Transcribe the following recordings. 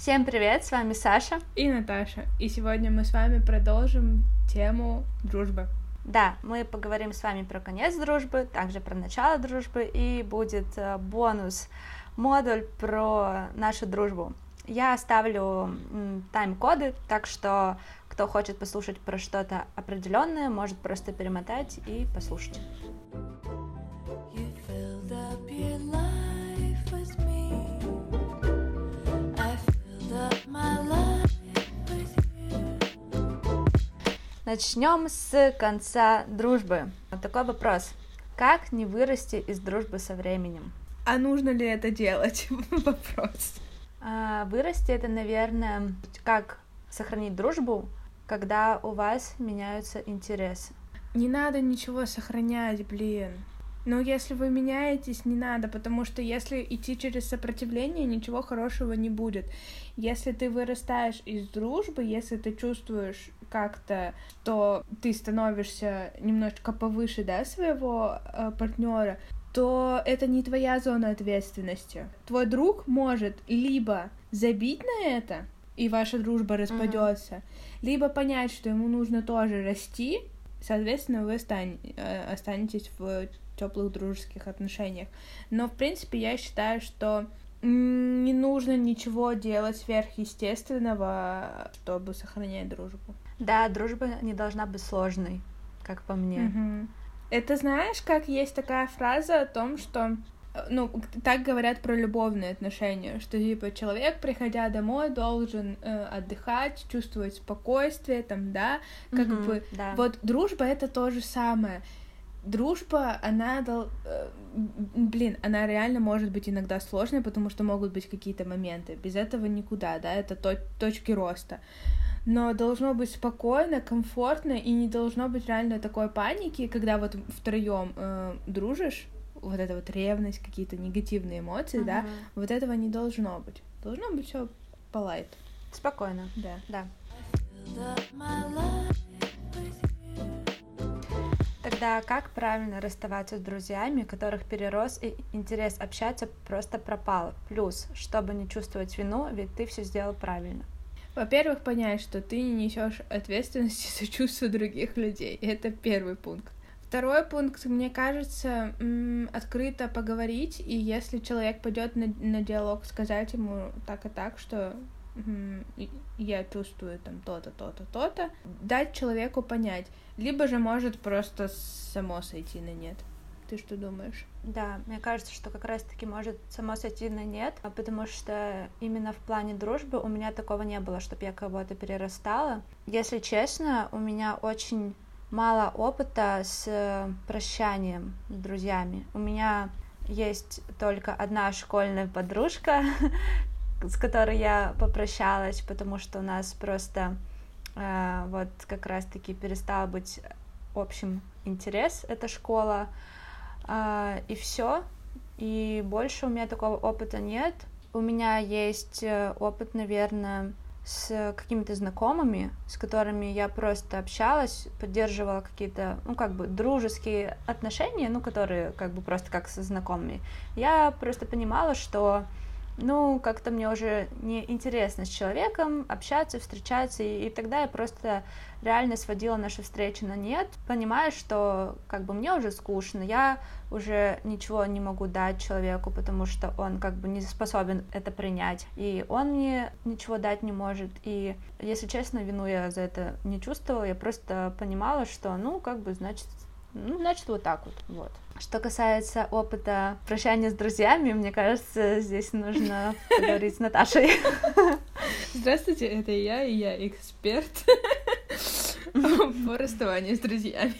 Всем привет, с вами Саша и Наташа, и сегодня мы с вами продолжим тему дружбы. Да, мы поговорим с вами про конец дружбы, также про начало дружбы, и будет э, бонус модуль про нашу дружбу. Я оставлю тайм-коды, так что кто хочет послушать про что-то определенное, может просто перемотать и послушать. Начнем с конца дружбы. Вот такой вопрос. Как не вырасти из дружбы со временем? А нужно ли это делать? Вопрос. А, вырасти это, наверное, как сохранить дружбу, когда у вас меняются интересы. Не надо ничего сохранять, блин. Но если вы меняетесь, не надо, потому что если идти через сопротивление, ничего хорошего не будет. Если ты вырастаешь из дружбы, если ты чувствуешь как-то, то ты становишься немножечко повыше, да, своего э, партнера, то это не твоя зона ответственности. Твой друг может либо забить на это, и ваша дружба распадется, mm-hmm. либо понять, что ему нужно тоже расти, соответственно, вы остань, э, останетесь в теплых дружеских отношениях. Но, в принципе, я считаю, что не нужно ничего делать сверхъестественного, чтобы сохранять дружбу. Да, дружба не должна быть сложной, как по мне. Угу. Это знаешь, как есть такая фраза о том, что ну, так говорят про любовные отношения, что типа человек, приходя домой, должен э, отдыхать, чувствовать спокойствие, там, да, как угу, бы. Да. Вот дружба это то же самое дружба, она. Э, блин, она реально может быть иногда сложной, потому что могут быть какие-то моменты. Без этого никуда, да, это то точки роста. Но должно быть спокойно, комфортно, и не должно быть реально такой паники, когда вот втроем э, дружишь, вот эта вот ревность, какие-то негативные эмоции, uh-huh. да, вот этого не должно быть. Должно быть все полайт. Спокойно. Да. Да. Тогда как правильно расставаться с друзьями, которых перерос и интерес общаться просто пропал? Плюс, чтобы не чувствовать вину, ведь ты все сделал правильно. Во-первых, понять, что ты не несешь ответственности за чувства других людей. Это первый пункт. Второй пункт, мне кажется, открыто поговорить, и если человек пойдет на, на диалог, сказать ему так и так, что я чувствую там то-то, то-то, то-то, дать человеку понять. Либо же может просто само сойти на нет. Ты что думаешь? Да, мне кажется, что как раз-таки может само сойти на нет, потому что именно в плане дружбы у меня такого не было, чтобы я кого-то перерастала. Если честно, у меня очень мало опыта с прощанием с друзьями. У меня есть только одна школьная подружка, с которой я попрощалась, потому что у нас просто э, вот как раз-таки перестал быть общим интерес эта школа, э, и все. И больше у меня такого опыта нет. У меня есть э, опыт, наверное, с какими-то знакомыми, с которыми я просто общалась, поддерживала какие-то, ну, как бы, дружеские отношения, ну, которые, как бы, просто как со знакомыми. Я просто понимала, что ну, как-то мне уже не интересно с человеком общаться, встречаться, и, и тогда я просто реально сводила наши встречи на нет, понимая, что как бы мне уже скучно, я уже ничего не могу дать человеку, потому что он как бы не способен это принять, и он мне ничего дать не может, и, если честно, вину я за это не чувствовала, я просто понимала, что, ну, как бы, значит, ну, значит, вот так вот, вот. Что касается опыта прощания с друзьями, мне кажется, здесь нужно поговорить с Наташей. Здравствуйте, это я, и я эксперт по расставанию с друзьями.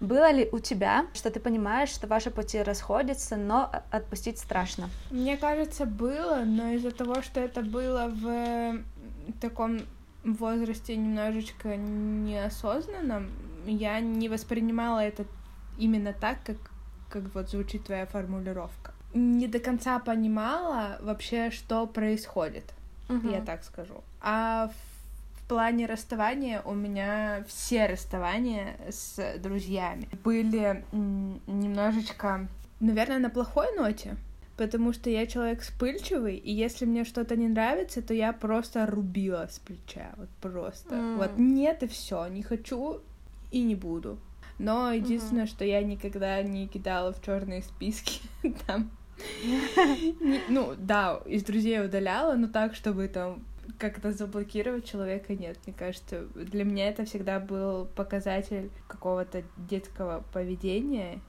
Было ли у тебя, что ты понимаешь, что ваши пути расходятся, но отпустить страшно? Мне кажется, было, но из-за того, что это было в таком возрасте немножечко неосознанном, я не воспринимала это именно так, как, как вот звучит твоя формулировка. Не до конца понимала вообще, что происходит, угу. я так скажу. А в, в плане расставания у меня все расставания с друзьями были немножечко наверное, на плохой ноте, потому что я человек вспыльчивый, и если мне что-то не нравится, то я просто рубила с плеча, вот просто. Mm. Вот нет и все, не хочу и не буду. Но единственное, mm-hmm. что я никогда не кидала в черные списки там. Ну, да, из друзей удаляла, но так, чтобы там как-то заблокировать человека нет. Мне кажется, для меня это всегда был показатель какого-то детского поведения,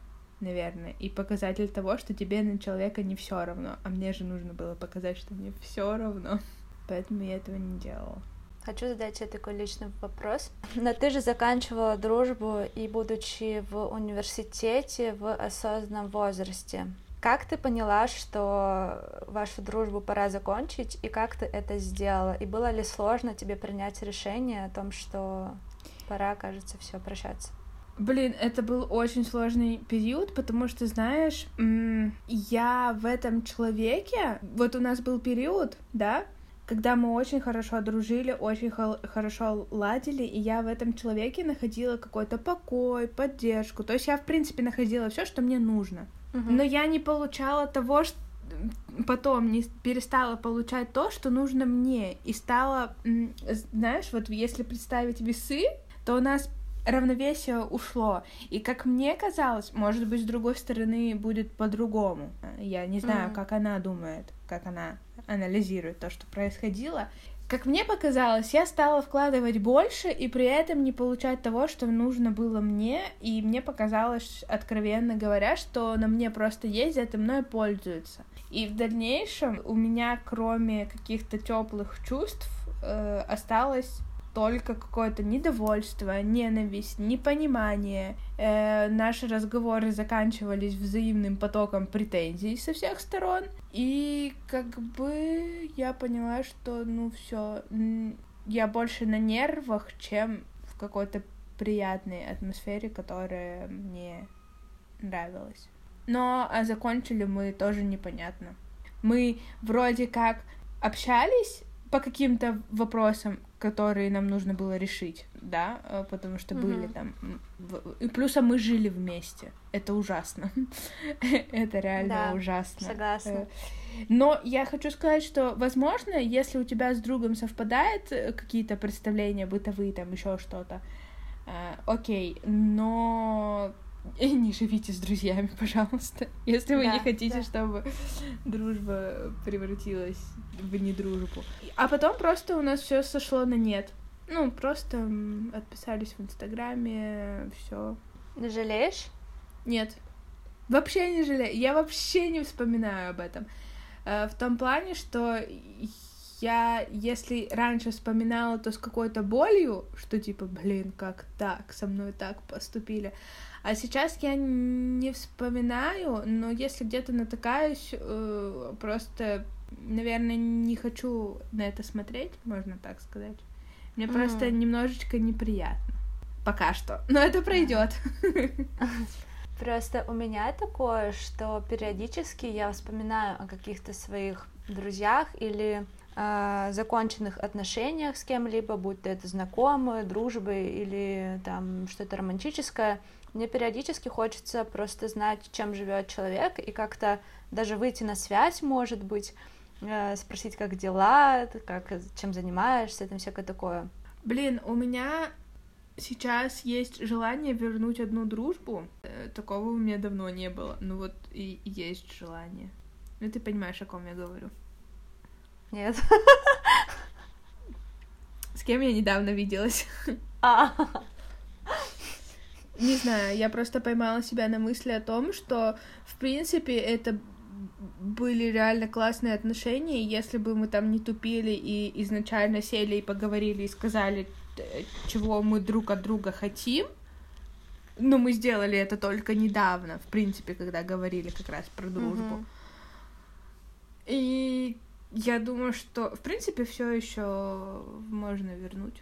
наверное, и показатель того, что тебе на человека не все равно. А мне же нужно было показать, что мне все равно. Поэтому я этого не делала. Хочу задать тебе такой личный вопрос. Но ты же заканчивала дружбу и будучи в университете в осознанном возрасте. Как ты поняла, что вашу дружбу пора закончить, и как ты это сделала? И было ли сложно тебе принять решение о том, что пора, кажется, все прощаться? Блин, это был очень сложный период, потому что, знаешь, я в этом человеке, вот у нас был период, да, когда мы очень хорошо дружили, очень хорошо ладили, и я в этом человеке находила какой-то покой, поддержку. То есть я, в принципе, находила все, что мне нужно. Но я не получала того, что потом не перестала получать то, что нужно мне, и стала, знаешь, вот если представить весы, то у нас равновесие ушло. И как мне казалось, может быть, с другой стороны будет по-другому. Я не знаю, mm. как она думает, как она анализирует то, что происходило. Как мне показалось, я стала вкладывать больше и при этом не получать того, что нужно было мне, и мне показалось, откровенно говоря, что на мне просто ездят и мной пользуются. И в дальнейшем у меня, кроме каких-то теплых чувств, э, осталось только какое-то недовольство, ненависть, непонимание. Э, наши разговоры заканчивались взаимным потоком претензий со всех сторон. И как бы я поняла, что ну все, я больше на нервах, чем в какой-то приятной атмосфере, которая мне нравилась. Но а закончили мы тоже непонятно. Мы вроде как общались по каким-то вопросам, которые нам нужно было решить, да, э, потому что mm-hmm. были там... И плюсом мы жили вместе. Это ужасно. Это реально да, ужасно. Согласна. Э, но я хочу сказать, что, возможно, если у тебя с другом совпадает э, какие-то представления бытовые, там еще что-то, окей, но не живите с друзьями, пожалуйста. Если вы да, не хотите, да. чтобы дружба превратилась в недружбу. А потом просто у нас все сошло на нет. Ну, просто отписались в Инстаграме, все. Жалеешь? Нет. Вообще не жалею. Я вообще не вспоминаю об этом. Э, в том плане, что я, если раньше вспоминала, то с какой-то болью, что типа, блин, как так, со мной так поступили. А сейчас я не вспоминаю, но если где-то натыкаюсь, э, просто, наверное, не хочу на это смотреть, можно так сказать. Мне mm. просто немножечко неприятно. Пока что. Но это пройдет. Просто у меня такое, что периодически я вспоминаю о каких-то своих друзьях или э, законченных отношениях с кем-либо, будь то это знакомые, дружбы или там что-то романтическое, мне периодически хочется просто знать, чем живет человек, и как-то даже выйти на связь, может быть, э, спросить, как дела, как, чем занимаешься, там всякое такое. Блин, у меня сейчас есть желание вернуть одну дружбу. Э, такого у меня давно не было. Ну вот и есть желание. Ну ты понимаешь, о ком я говорю. Нет. С кем я недавно виделась. А. Не знаю, я просто поймала себя на мысли о том, что, в принципе, это были реально классные отношения, и если бы мы там не тупили и изначально сели и поговорили и сказали, э, чего мы друг от друга хотим, но мы сделали это только недавно, в принципе, когда говорили как раз про дружбу. Mm-hmm. И я думаю, что, в принципе, все еще можно вернуть.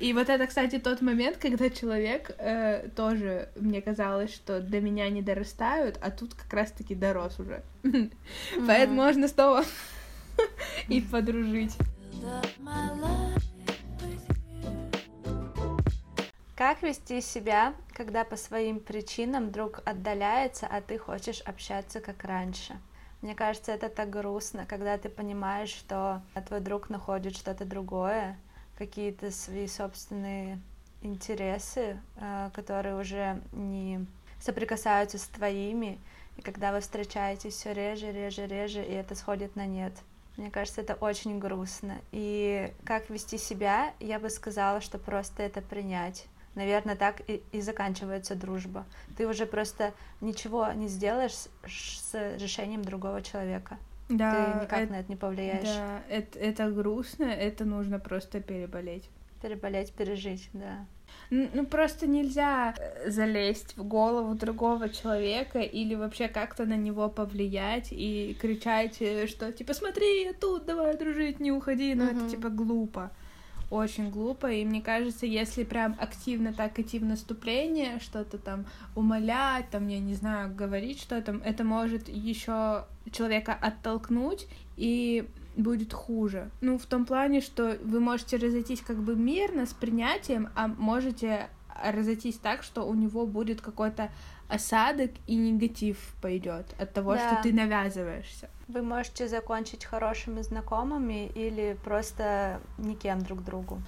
И вот это, кстати, тот момент, когда человек э, тоже, мне казалось, что до меня не дорастают, а тут как раз-таки дорос уже. Поэтому можно снова и подружить. Как вести себя, когда по своим причинам друг отдаляется, а ты хочешь общаться как раньше? Мне кажется, это так грустно, когда ты понимаешь, что твой друг находит что-то другое, какие-то свои собственные интересы, э, которые уже не соприкасаются с твоими, и когда вы встречаетесь все реже, реже, реже, и это сходит на нет. Мне кажется, это очень грустно. И как вести себя, я бы сказала, что просто это принять наверное, так и, и заканчивается дружба. Ты уже просто ничего не сделаешь с, с решением другого человека. Да, ты никак это, на это не повлияешь. Да, это, это грустно, это нужно просто переболеть. Переболеть, пережить, да. Ну, просто нельзя э, залезть в голову другого человека или вообще как-то на него повлиять и кричать, э, что типа смотри, я тут, давай дружить, не уходи, ну uh-huh. это типа глупо очень глупо, и мне кажется, если прям активно так идти в наступление, что-то там умолять, там, я не знаю, говорить что-то, это может еще человека оттолкнуть, и будет хуже. Ну, в том плане, что вы можете разойтись как бы мирно с принятием, а можете разойтись так, что у него будет какой-то осадок и негатив пойдет от того, да. что ты навязываешься. Вы можете закончить хорошими знакомыми или просто никем друг другу.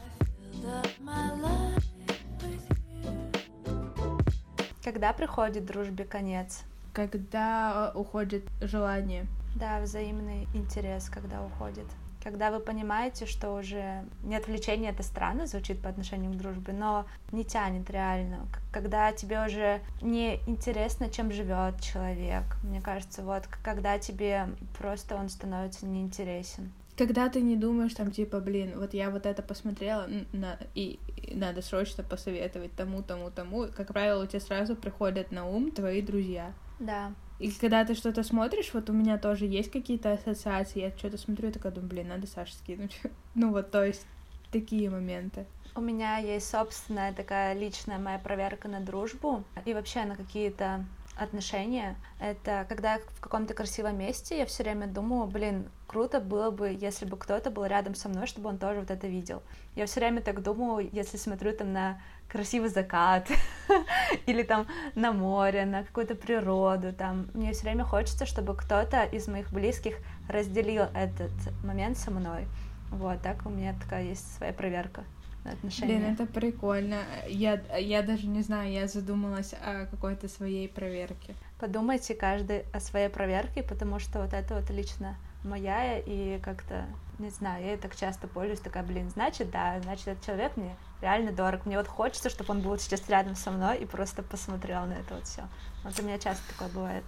Когда приходит дружбе конец? Когда э, уходит желание. Да, взаимный интерес, когда уходит когда вы понимаете, что уже не отвлечение, это странно звучит по отношению к дружбе, но не тянет реально, когда тебе уже не интересно, чем живет человек. Мне кажется, вот когда тебе просто он становится неинтересен. Когда ты не думаешь, там, типа, блин, вот я вот это посмотрела, на, и, и надо срочно посоветовать тому, тому, тому, как правило, у тебя сразу приходят на ум твои друзья. Да. И когда ты что-то смотришь, вот у меня тоже есть какие-то ассоциации, я что-то смотрю и такая думаю, блин, надо Саше скинуть. ну вот, то есть такие моменты. У меня есть собственная такая личная моя проверка на дружбу и вообще на какие-то отношения. Это когда я в каком-то красивом месте, я все время думаю, блин, круто было бы, если бы кто-то был рядом со мной, чтобы он тоже вот это видел. Я все время так думаю, если смотрю там на красивый закат или там на море, на какую-то природу, там мне все время хочется, чтобы кто-то из моих близких разделил этот момент со мной. Вот, так у меня такая есть своя проверка на отношения. Блин, это прикольно. Я, я даже не знаю, я задумалась о какой-то своей проверке. Подумайте каждый о своей проверке, потому что вот это вот лично моя, и как-то, не знаю, я так часто пользуюсь, такая, блин, значит, да, значит, этот человек мне реально дорог. Мне вот хочется, чтобы он был сейчас рядом со мной и просто посмотрел на это вот все. Вот у меня часто такое бывает.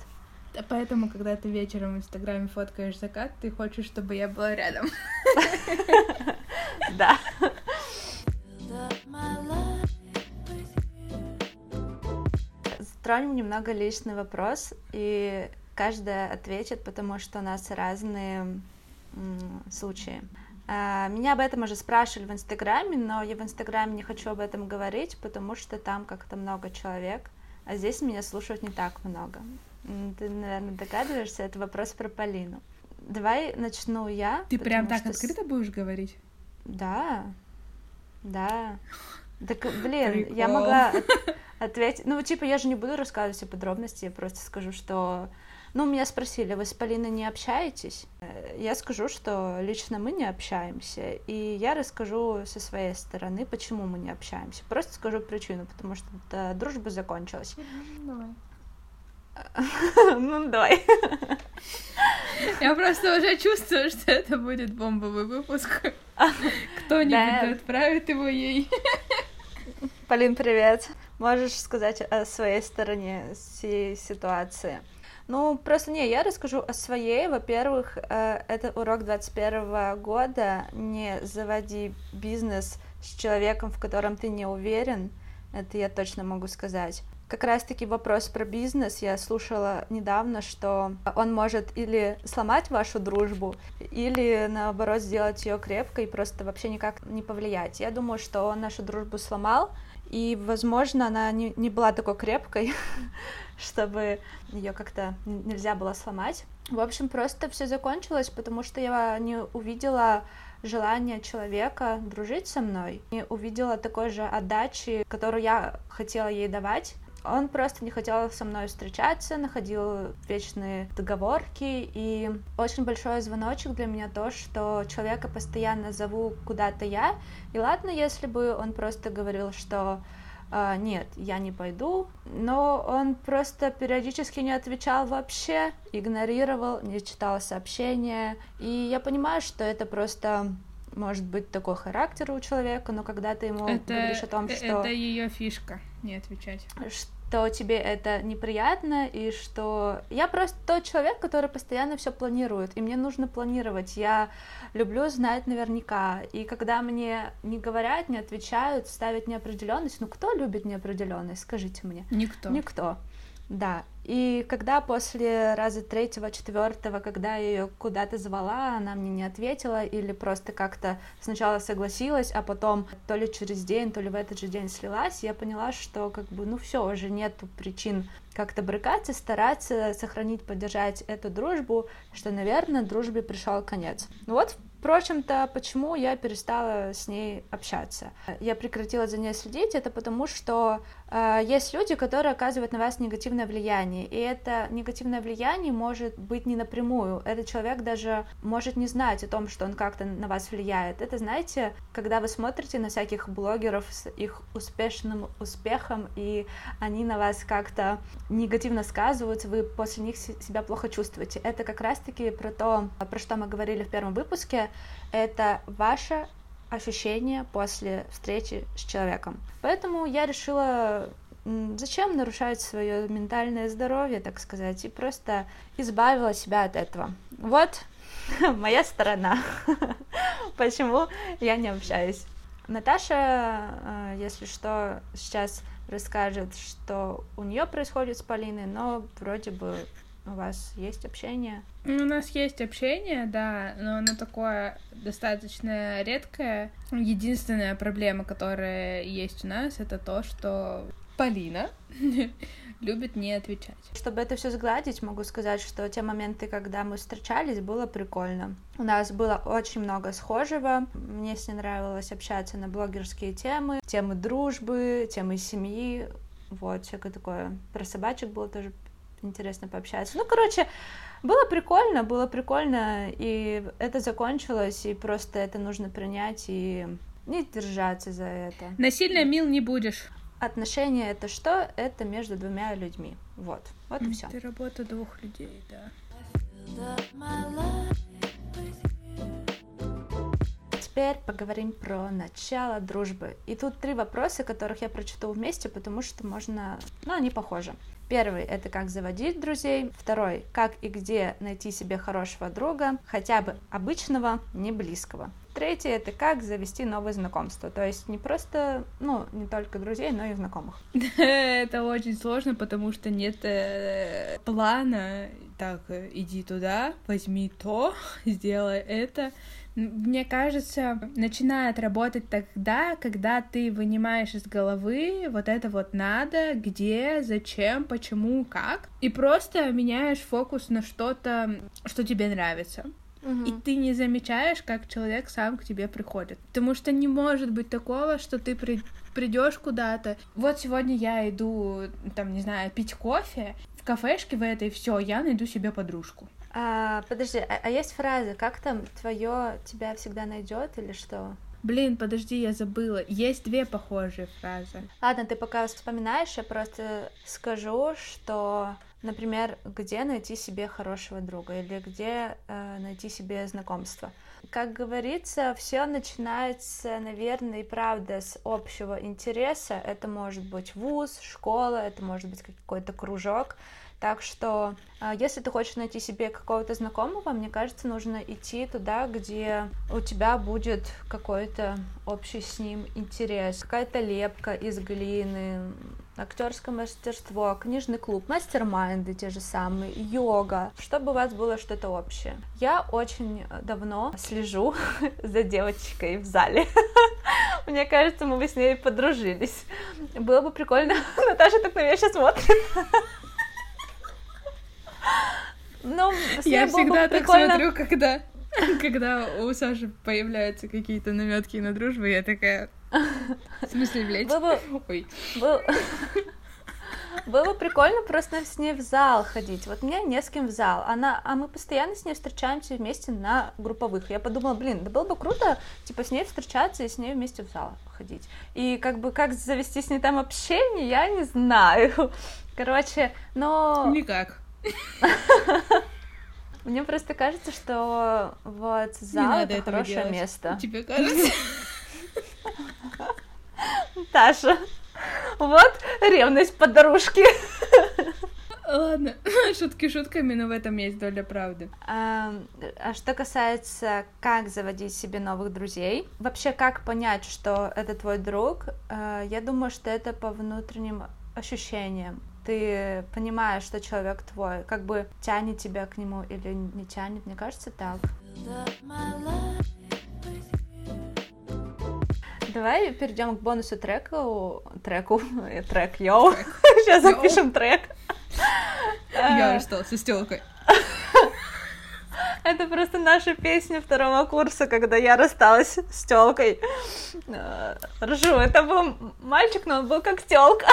Поэтому, когда ты вечером в Инстаграме фоткаешь закат, ты хочешь, чтобы я была рядом. Да. Затронем немного личный вопрос, и каждая ответит, потому что у нас разные случаи. А, меня об этом уже спрашивали в Инстаграме, но я в Инстаграме не хочу об этом говорить, потому что там как-то много человек, а здесь меня слушают не так много. Ты, наверное, догадываешься, это вопрос про Полину. Давай начну я. Ты прям так открыто будешь говорить? Да, да. Так, блин, Прикол. я могла ответить. Ну, типа, я же не буду рассказывать все подробности, я просто скажу, что ну, меня спросили, вы с Полиной не общаетесь? Э, я скажу, что лично мы не общаемся, и я расскажу со своей стороны, почему мы не общаемся. Просто скажу причину, потому что дружба закончилась. Давай. Ну, давай. Я просто уже чувствую, что это будет бомбовый выпуск. Кто-нибудь отправит его ей. Полин, привет. Можешь сказать о своей стороне всей ситуации? Ну, просто не, я расскажу о своей. Во-первых, э, это урок 21 года. Не заводи бизнес с человеком, в котором ты не уверен. Это я точно могу сказать. Как раз-таки вопрос про бизнес. Я слушала недавно, что он может или сломать вашу дружбу, или наоборот сделать ее крепкой и просто вообще никак не повлиять. Я думаю, что он нашу дружбу сломал, и, возможно, она не, не была такой крепкой, чтобы ее как-то нельзя было сломать. В общем, просто все закончилось, потому что я не увидела желание человека дружить со мной, не увидела такой же отдачи, которую я хотела ей давать. Он просто не хотел со мной встречаться, находил вечные договорки, и очень большой звоночек для меня то, что человека постоянно зову куда-то я, и ладно, если бы он просто говорил, что а, нет, я не пойду, но он просто периодически не отвечал вообще, игнорировал, не читал сообщения, и я понимаю, что это просто может быть такой характер у человека, но когда ты ему это, говоришь о том, э, что... Это ее фишка, не отвечать. Что тебе это неприятно, и что... Я просто тот человек, который постоянно все планирует, и мне нужно планировать. Я люблю знать наверняка, и когда мне не говорят, не отвечают, ставят неопределенность, ну кто любит неопределенность, скажите мне? Никто. Никто. Да, и когда после раза третьего, четвертого, когда я ее куда-то звала, она мне не ответила или просто как-то сначала согласилась, а потом то ли через день, то ли в этот же день слилась, я поняла, что как бы, ну все, уже нету причин как-то брыкаться, стараться сохранить, поддержать эту дружбу, что, наверное, дружбе пришел конец. Ну вот, Впрочем-то, почему я перестала с ней общаться? Я прекратила за ней следить, это потому что э, есть люди, которые оказывают на вас негативное влияние, и это негативное влияние может быть не напрямую. Этот человек даже может не знать о том, что он как-то на вас влияет. Это, знаете, когда вы смотрите на всяких блогеров с их успешным успехом, и они на вас как-то негативно сказываются, вы после них себя плохо чувствуете. Это как раз-таки про то, про что мы говорили в первом выпуске, это ваше ощущение после встречи с человеком. Поэтому я решила, зачем нарушать свое ментальное здоровье, так сказать, и просто избавила себя от этого. Вот моя сторона. Почему я не общаюсь. Наташа, э, если что, сейчас расскажет, что у нее происходит с Полиной, но вроде бы у вас есть общение? Ну, у нас есть общение, да, но оно такое достаточно редкое. Единственная проблема, которая есть у нас, это то, что Полина любит не отвечать. Чтобы это все сгладить, могу сказать, что те моменты, когда мы встречались, было прикольно. У нас было очень много схожего. Мне с ней нравилось общаться на блогерские темы, темы дружбы, темы семьи, вот, всякое такое. Про собачек было тоже интересно пообщаться. Ну, короче, было прикольно, было прикольно, и это закончилось, и просто это нужно принять и не держаться за это. Насильно мил не будешь. Отношения это что? Это между двумя людьми. Вот. Вот и все. Это работа двух людей, да. Теперь поговорим про начало дружбы. И тут три вопроса, которых я прочитаю вместе, потому что можно... Ну, они похожи. Первый — это как заводить друзей. Второй — как и где найти себе хорошего друга, хотя бы обычного, не близкого. Третий — это как завести новые знакомства. То есть не просто, ну, не только друзей, но и знакомых. Это очень сложно, потому что нет э, плана. Так, иди туда, возьми то, сделай это мне кажется, начинает работать тогда, когда ты вынимаешь из головы вот это вот надо, где, зачем, почему, как, и просто меняешь фокус на что-то, что тебе нравится. Угу. И ты не замечаешь, как человек сам к тебе приходит. Потому что не может быть такого, что ты при... придешь куда-то. Вот сегодня я иду, там, не знаю, пить кофе в кафешке в этой, все, я найду себе подружку. А, подожди, а, а есть фраза, как там твое тебя всегда найдет или что? Блин, подожди, я забыла. Есть две похожие фразы. Ладно, ты пока вспоминаешь, я просто скажу, что, например, где найти себе хорошего друга или где э, найти себе знакомство. Как говорится, все начинается, наверное, и правда с общего интереса. Это может быть вуз, школа, это может быть какой-то кружок. Так что, а, если ты хочешь найти себе какого-то знакомого, мне кажется, нужно идти туда, где у тебя будет какой-то общий с ним интерес, какая-то лепка из глины, актерское мастерство, книжный клуб, мастер-майнды те же самые, йога, чтобы у вас было что-то общее. Я очень давно слежу за девочкой в зале. Мне кажется, мы бы с ней подружились. Было бы прикольно. Наташа так на меня сейчас смотрит. Ну, Я было всегда так смотрю, когда, когда у Саши появляются какие-то наметки на дружбу, я такая... В смысле, блядь? Было бы, Ой. был- было бы прикольно просто с ней в зал ходить. Вот меня не с кем в зал. Она, а мы постоянно с ней встречаемся вместе на групповых. Я подумала, блин, да было бы круто, типа, с ней встречаться и с ней вместе в зал ходить. И как бы как завести с ней там общение, я не знаю. Короче, но... Никак. Мне просто кажется, что вот зал это хорошее делать. место. Тебе кажется? Таша, вот ревность подружки. Ладно, шутки шутками, но в этом есть доля правды. А а что касается, как заводить себе новых друзей, вообще как понять, что это твой друг, э, я думаю, что это по внутренним ощущениям. Ты понимаешь, что человек твой, как бы тянет тебя к нему или не тянет, мне кажется, так. Давай перейдем к бонусу треку. Треку. э, Трек, йоу. Сейчас Йоу. запишем трек. Я Э, расстался с телкой. Это просто наша песня второго курса, когда я рассталась с телкой. Ржу, это был мальчик, но он был как телка.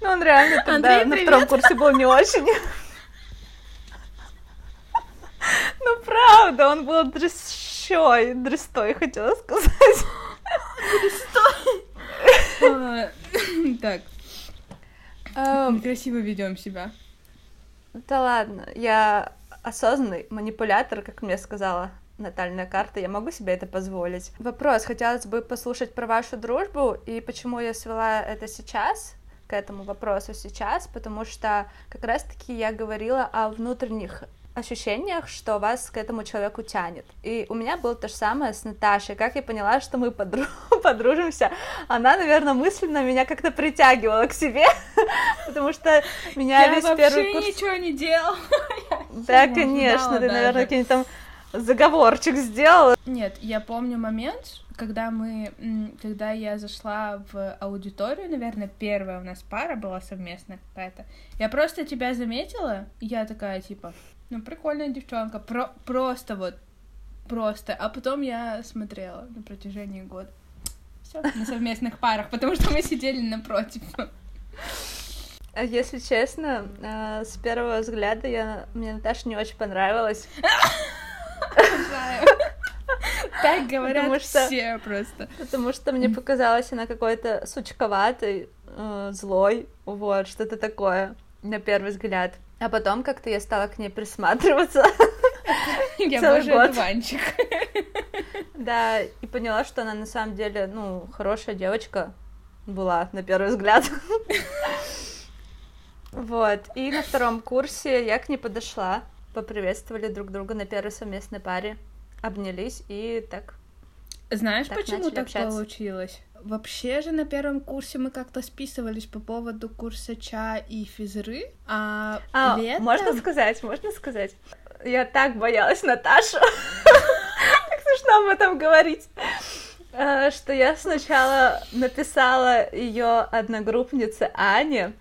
Ну, он реально тогда Андрей, на втором курсе был не очень. Ну, правда, он был дрещой, дрестой, хотела сказать. А, Так, Эм, красиво ведем себя. Да ладно, я осознанный манипулятор, как мне сказала натальная карта, я могу себе это позволить. Вопрос, хотелось бы послушать про вашу дружбу и почему я свела это сейчас, к этому вопросу сейчас, потому что как раз-таки я говорила о внутренних ощущениях, что вас к этому человеку тянет. И у меня было то же самое с Наташей. Как я поняла, что мы подру- подружимся, она, наверное, мысленно меня как-то притягивала к себе, потому что меня Я весь вообще первый курс... ничего не делал. Да, не конечно, ты, наверное, даже. какой-нибудь там заговорчик сделала. Нет, я помню момент, когда мы, когда я зашла в аудиторию, наверное, первая у нас пара была совместная какая-то. Я просто тебя заметила, и я такая, типа, ну, прикольная девчонка, про просто вот, просто. А потом я смотрела на протяжении года. Все, на совместных парах, потому что мы сидели напротив. А Если честно, э, с первого взгляда я... мне Наташа не очень понравилась. Так говорят Потому что- все просто. Потому что мне показалась она какой-то сучковатой, э, злой, вот, что-то такое, на первый взгляд. А потом как-то я стала к ней присматриваться, Я год. одуванчик. да, и поняла, что она на самом деле, ну, хорошая девочка была на первый взгляд. Вот, и на втором курсе я к ней подошла, поприветствовали друг друга на первой совместной паре, обнялись и так Знаешь, Так почему так общаться. получилось? Вообще же на первом курсе мы как-то списывались по поводу курса ЧА и физры, а, А, летом... можно сказать, можно сказать? Я так боялась Наташу. Так смешно об этом говорить. Э, Что я сначала написала ее одногруппнице Ане,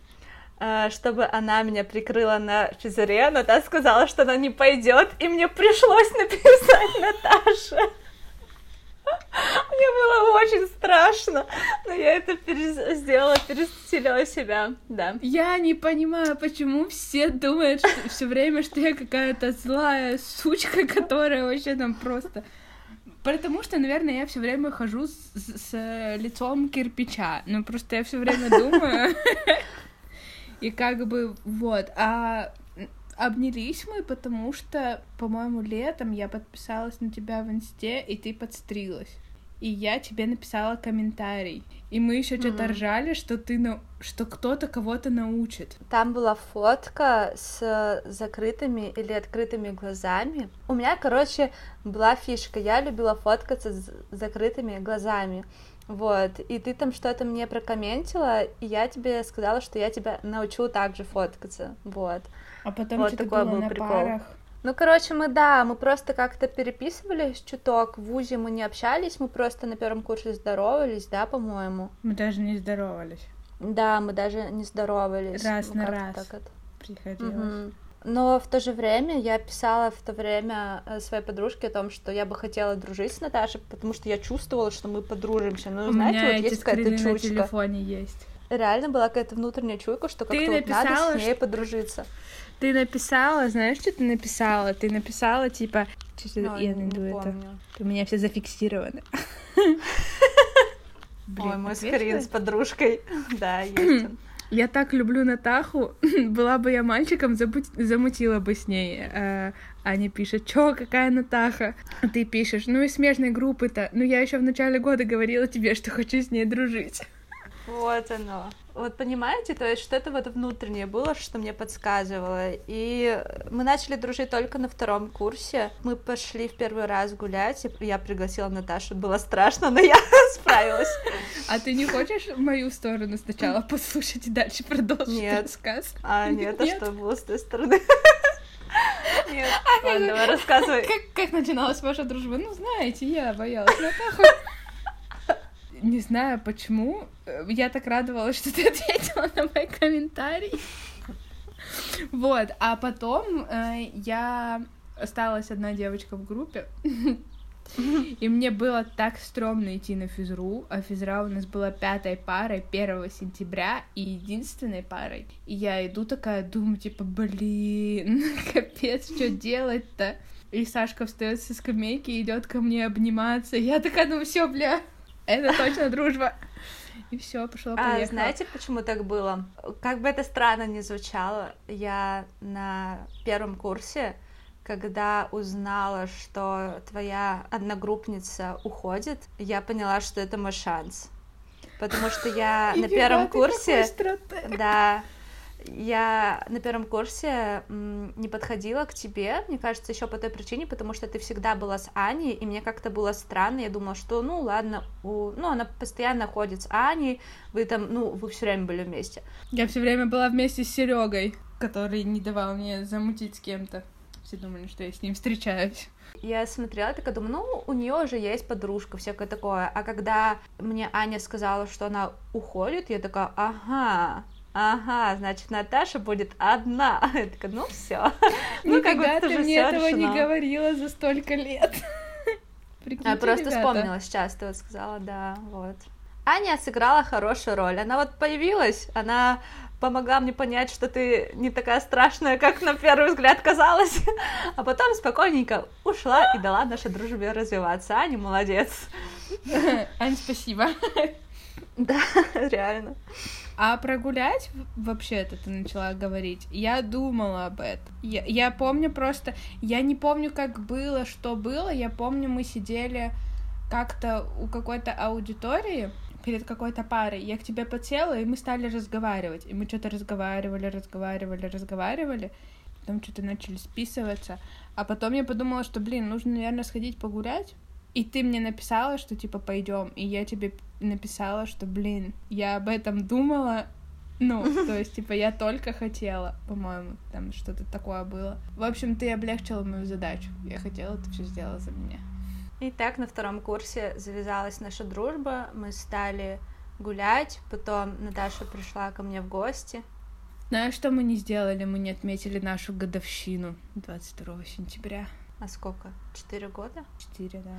чтобы она меня прикрыла на физре, но та сказала, что она не пойдет, и мне пришлось написать Наташе. Мне было очень страшно, но я это перез- сделала, пересилила себя, да. Я не понимаю, почему все думают что все время, что я какая-то злая сучка, которая вообще там просто... Потому что, наверное, я все время хожу с, с- с лицом кирпича. Ну, просто я все время думаю. И как бы вот. А обнялись мы, потому что, по-моему, летом я подписалась на тебя в инсте, и ты подстрилась. И я тебе написала комментарий. И мы еще что-то Мгм. ржали, что ты на... что кто-то кого-то научит. Там была фотка с закрытыми или открытыми глазами. У меня, короче, была фишка. Я любила фоткаться с закрытыми глазами. Вот, и ты там что-то мне прокомментила, и я тебе сказала, что я тебя научу также фоткаться, вот. А потом Вот такой был на прикол. парах. Ну, короче, мы, да, мы просто как-то переписывались чуток, в ВУЗе мы не общались, мы просто на первом курсе здоровались, да, по-моему. Мы даже не здоровались. Да, мы даже не здоровались. Раз ну, на раз. так это. Приходилось. Мгм. Но в то же время я писала в то время э, своей подружке о том, что я бы хотела дружить с Наташей, потому что я чувствовала, что мы подружимся. Ну, У знаете, меня вот эти есть какая-то скрины на телефоне есть. Реально была какая-то внутренняя чуйка, что Ты как-то вот надо с ней что- подружиться. Ты написала, знаешь, что ты написала? Ты написала, типа... Сейчас Ну, я найду это. помню. У меня все зафиксировано. Блин, Ой, мой скрин с подружкой. Да, есть он. Я так люблю Натаху. Была бы я мальчиком, забудь- замутила бы с ней. Э, Аня пишет, чё, какая Натаха? Ты пишешь, ну и смежной группы-то. Ну я еще в начале года говорила тебе, что хочу с ней дружить. Вот оно. Вот понимаете, то есть что-то вот внутреннее было, что мне подсказывало. И мы начали дружить только на втором курсе. Мы пошли в первый раз гулять, и я пригласила Наташу. Было страшно, но я справилась. А ты не хочешь мою сторону сначала послушать и дальше продолжить Нет. рассказ? А нет, а Нет? что было с той стороны? Нет, ладно, давай рассказывай. Как, как начиналась ваша дружба? Ну, знаете, я боялась Натаху. Не знаю почему. э, Я так радовалась, что ты ответила на мой комментарий. Вот, а потом э, я осталась одна девочка в группе. И мне было так стрёмно идти на физру, а физра у нас была пятой парой 1 сентября и единственной парой. И я иду такая, думаю, типа, блин, капец, что делать-то? И Сашка встает со скамейки и идет ко мне обниматься. Я такая, ну все, бля, это точно дружба. И все, пошла А поехала. знаете, почему так было? Как бы это странно ни звучало, я на первом курсе, когда узнала, что твоя одногруппница уходит, я поняла, что это мой шанс. Потому что я на первом курсе, да, я на первом курсе не подходила к тебе, мне кажется, еще по той причине, потому что ты всегда была с Аней, и мне как-то было странно, я думала, что, ну, ладно, у... ну, она постоянно ходит с Аней, вы там, ну, вы все время были вместе. Я все время была вместе с Серегой, который не давал мне замутить с кем-то. Все думали, что я с ним встречаюсь. Я смотрела, такая думаю, ну, у нее уже есть подружка, всякое такое. А когда мне Аня сказала, что она уходит, я такая, ага, ага, значит, Наташа будет одна. Я такая, ну, все. Ну, как будто ты мне этого не говорила за столько лет. Прикиньте, Я просто ребята. вспомнила сейчас, ты вот сказала, да, вот. Аня сыграла хорошую роль. Она вот появилась, она помогла мне понять, что ты не такая страшная, как на первый взгляд казалось, а потом спокойненько ушла и дала нашей дружбе развиваться. Аня молодец. Ань, спасибо. Да, реально. А прогулять вообще-то ты начала говорить. Я думала об этом. Я, я помню просто... Я не помню, как было, что было. Я помню, мы сидели как-то у какой-то аудитории перед какой-то парой. Я к тебе подсела, и мы стали разговаривать. И мы что-то разговаривали, разговаривали, разговаривали. Потом что-то начали списываться. А потом я подумала, что, блин, нужно, наверное, сходить погулять. И ты мне написала, что типа пойдем, и я тебе написала, что, блин, я об этом думала, ну, то есть, типа, я только хотела, по-моему, там что-то такое было. В общем, ты облегчила мою задачу. Я хотела, ты все сделала за меня. И так на втором курсе завязалась наша дружба, мы стали гулять, потом Наташа пришла ко мне в гости. Знаешь, что мы не сделали? Мы не отметили нашу годовщину 22 сентября. А сколько? Четыре года? Четыре, да.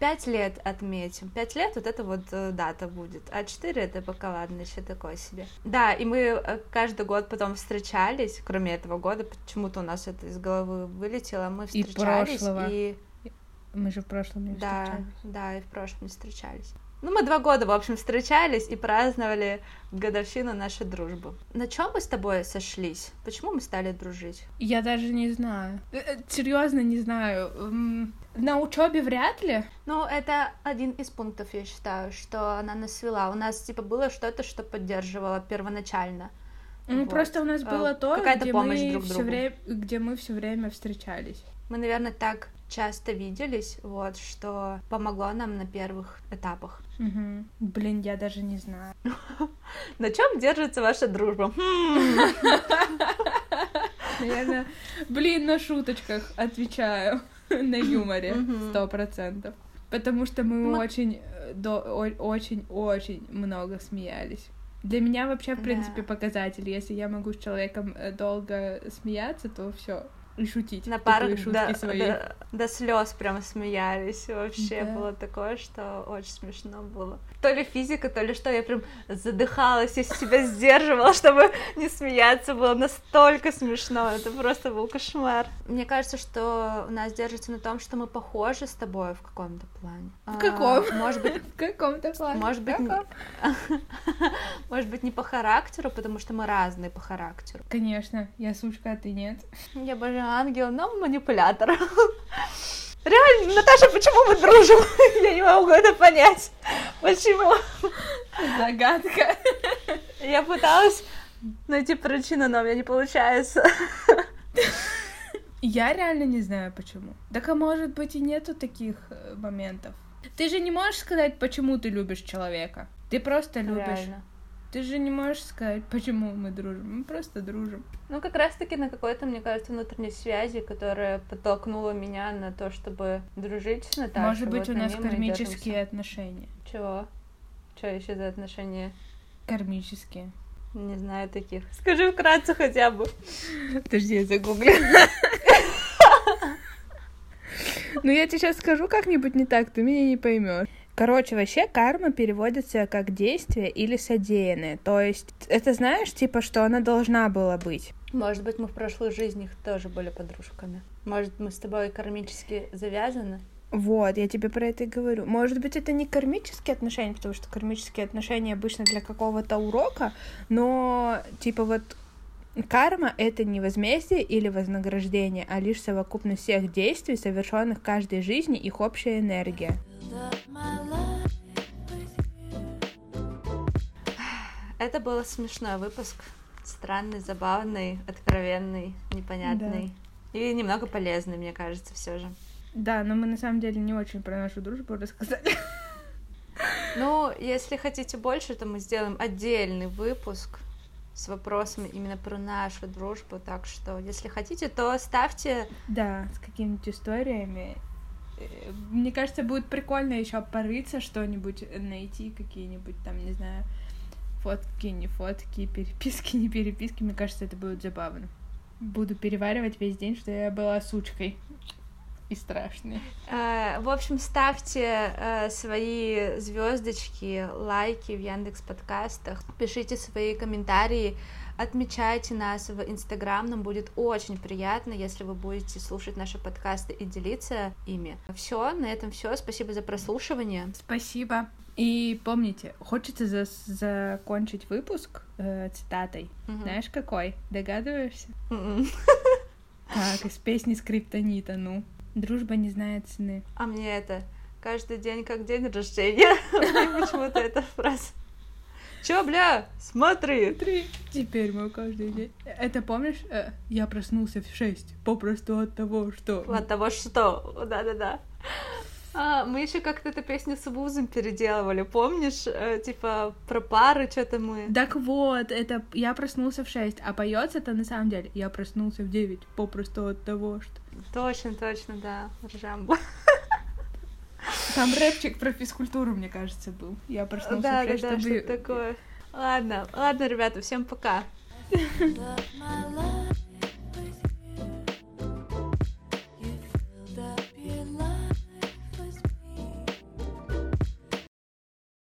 Пять лет отметим. Пять лет вот это вот э, дата будет. А четыре это пока ладно, еще такое себе. Да, и мы э, каждый год потом встречались, кроме этого года, почему-то у нас это из головы вылетело. Мы И встречались прошлого. и Мы же в прошлом не да, встречались. да, и в прошлом не встречались. Ну, мы два года, в общем, встречались и праздновали годовщину нашей дружбы. На чем мы с тобой сошлись? Почему мы стали дружить? Я даже не знаю. Серьезно не знаю. На учебе вряд ли. Ну, это один из пунктов, я считаю, что она нас свела. У нас, типа, было что-то, что поддерживало первоначально. Ну, Вот. просто у нас Э, было то, где мы, друг все другу. время, где мы все время встречались. Мы, наверное, так часто виделись, вот, что помогло нам на первых этапах. Мгм. Блин, я даже не знаю. На чем держится ваша дружба? Наверное, блин, на шуточках отвечаю, на юморе, сто процентов. Потому что мы очень, э, очень, очень много смеялись. Для меня вообще, в принципе, показатель. Если я могу с человеком э, долго смеяться, то все. И шутить. На тупые парах шутки до, свои. до, до слез прям смеялись. Вообще Да. было такое, что очень смешно было. То ли физика, то ли что, я прям задыхалась, я себя сдерживала, чтобы не смеяться. Было настолько смешно. Это просто был кошмар. Мне кажется, что у нас держится на том, что мы похожи с тобой в каком-то плане. В каком? А, может быть, В каком-то плане. может быть, не- Каком? может быть, не по характеру, потому что мы разные по характеру. Конечно, я сучка, а ты нет. Я божий ангел, но манипулятор. Реально, Наташа, почему мы дружим? Я не могу это понять. Почему? Загадка. Я пыталась найти причину, но у меня не получается. Я реально не знаю почему. Так а может быть и нету таких э, моментов. Ты же не можешь сказать, почему ты любишь человека. Ты просто любишь. Реально. Ты же не можешь сказать, почему мы дружим. Мы просто дружим. Ну, как раз-таки на какой-то, мне кажется, внутренней связи, которая подтолкнула меня на то, чтобы дружить с Наташей. Может быть, Вот у на нас кармические отношения. Чего? Что еще за отношения? Кармические. Не знаю таких. Скажи вкратце хотя бы. Подожди, я загуглю. Ну, я тебе сейчас скажу как-нибудь не так, ты меня не поймешь. Короче, вообще карма переводится как действие или содеянное. То есть, это знаешь, типа, что она должна была быть. Может быть, мы в прошлой жизни тоже были подружками. Может, мы с тобой кармически завязаны? Вот, я тебе про это и говорю. Может быть, это не кармические отношения, потому что кармические отношения обычно для какого-то урока, но, типа, вот карма — это не возмездие или вознаграждение, а лишь совокупность всех действий, совершенных в каждой жизни, их общая энергия. Это был смешной выпуск. Странный, забавный, откровенный, непонятный. И немного полезный, мне кажется, все же. Да, но мы на самом деле не очень про нашу дружбу рассказали. Ну, если хотите больше, то мы сделаем отдельный выпуск с вопросами именно про нашу дружбу. Так что, если хотите, то ставьте Да, с какими-нибудь историями. Э, Мне кажется, будет прикольно еще порыться что-нибудь, найти какие-нибудь там, не знаю, фотки, не фотки, переписки, не переписки. Мне кажется, это будет забавно. Буду переваривать весь день, что я была сучкой. И страшной. Э, В общем, ставьте э, свои звездочки, лайки в Яндекс подкастах, пишите свои комментарии, отмечайте нас в Инстаграм, нам будет очень приятно, если вы будете слушать наши подкасты и делиться ими. Все, на этом все. Спасибо за прослушивание. Спасибо. И помните, хочется за- закончить выпуск э, цитатой. Мгм. Знаешь, какой? Догадываешься? М-м. Как из песни Скриптонита, ну. Дружба не знает цены. А мне это каждый день как день рождения. Мне почему-то эта фраза. Чё, бля, смотри. Три. Теперь мой каждый день. Это помнишь? Э, я проснулся в шесть. Попросту от того, что... От того, что... Да-да-да. А, мы еще как-то эту песню с вузом переделывали, помнишь? Э, типа про пары что-то мы. Так вот, это я проснулся в шесть, а поется это на самом деле. Я проснулся в девять. Попросту от того, что... Точно, точно, да. Ржамбо. Там рэпчик про физкультуру, мне кажется, был. Я проснулся Да, в да, шесть, да, чтобы... что-то такое. Ладно, ладно, ребята, всем пока. My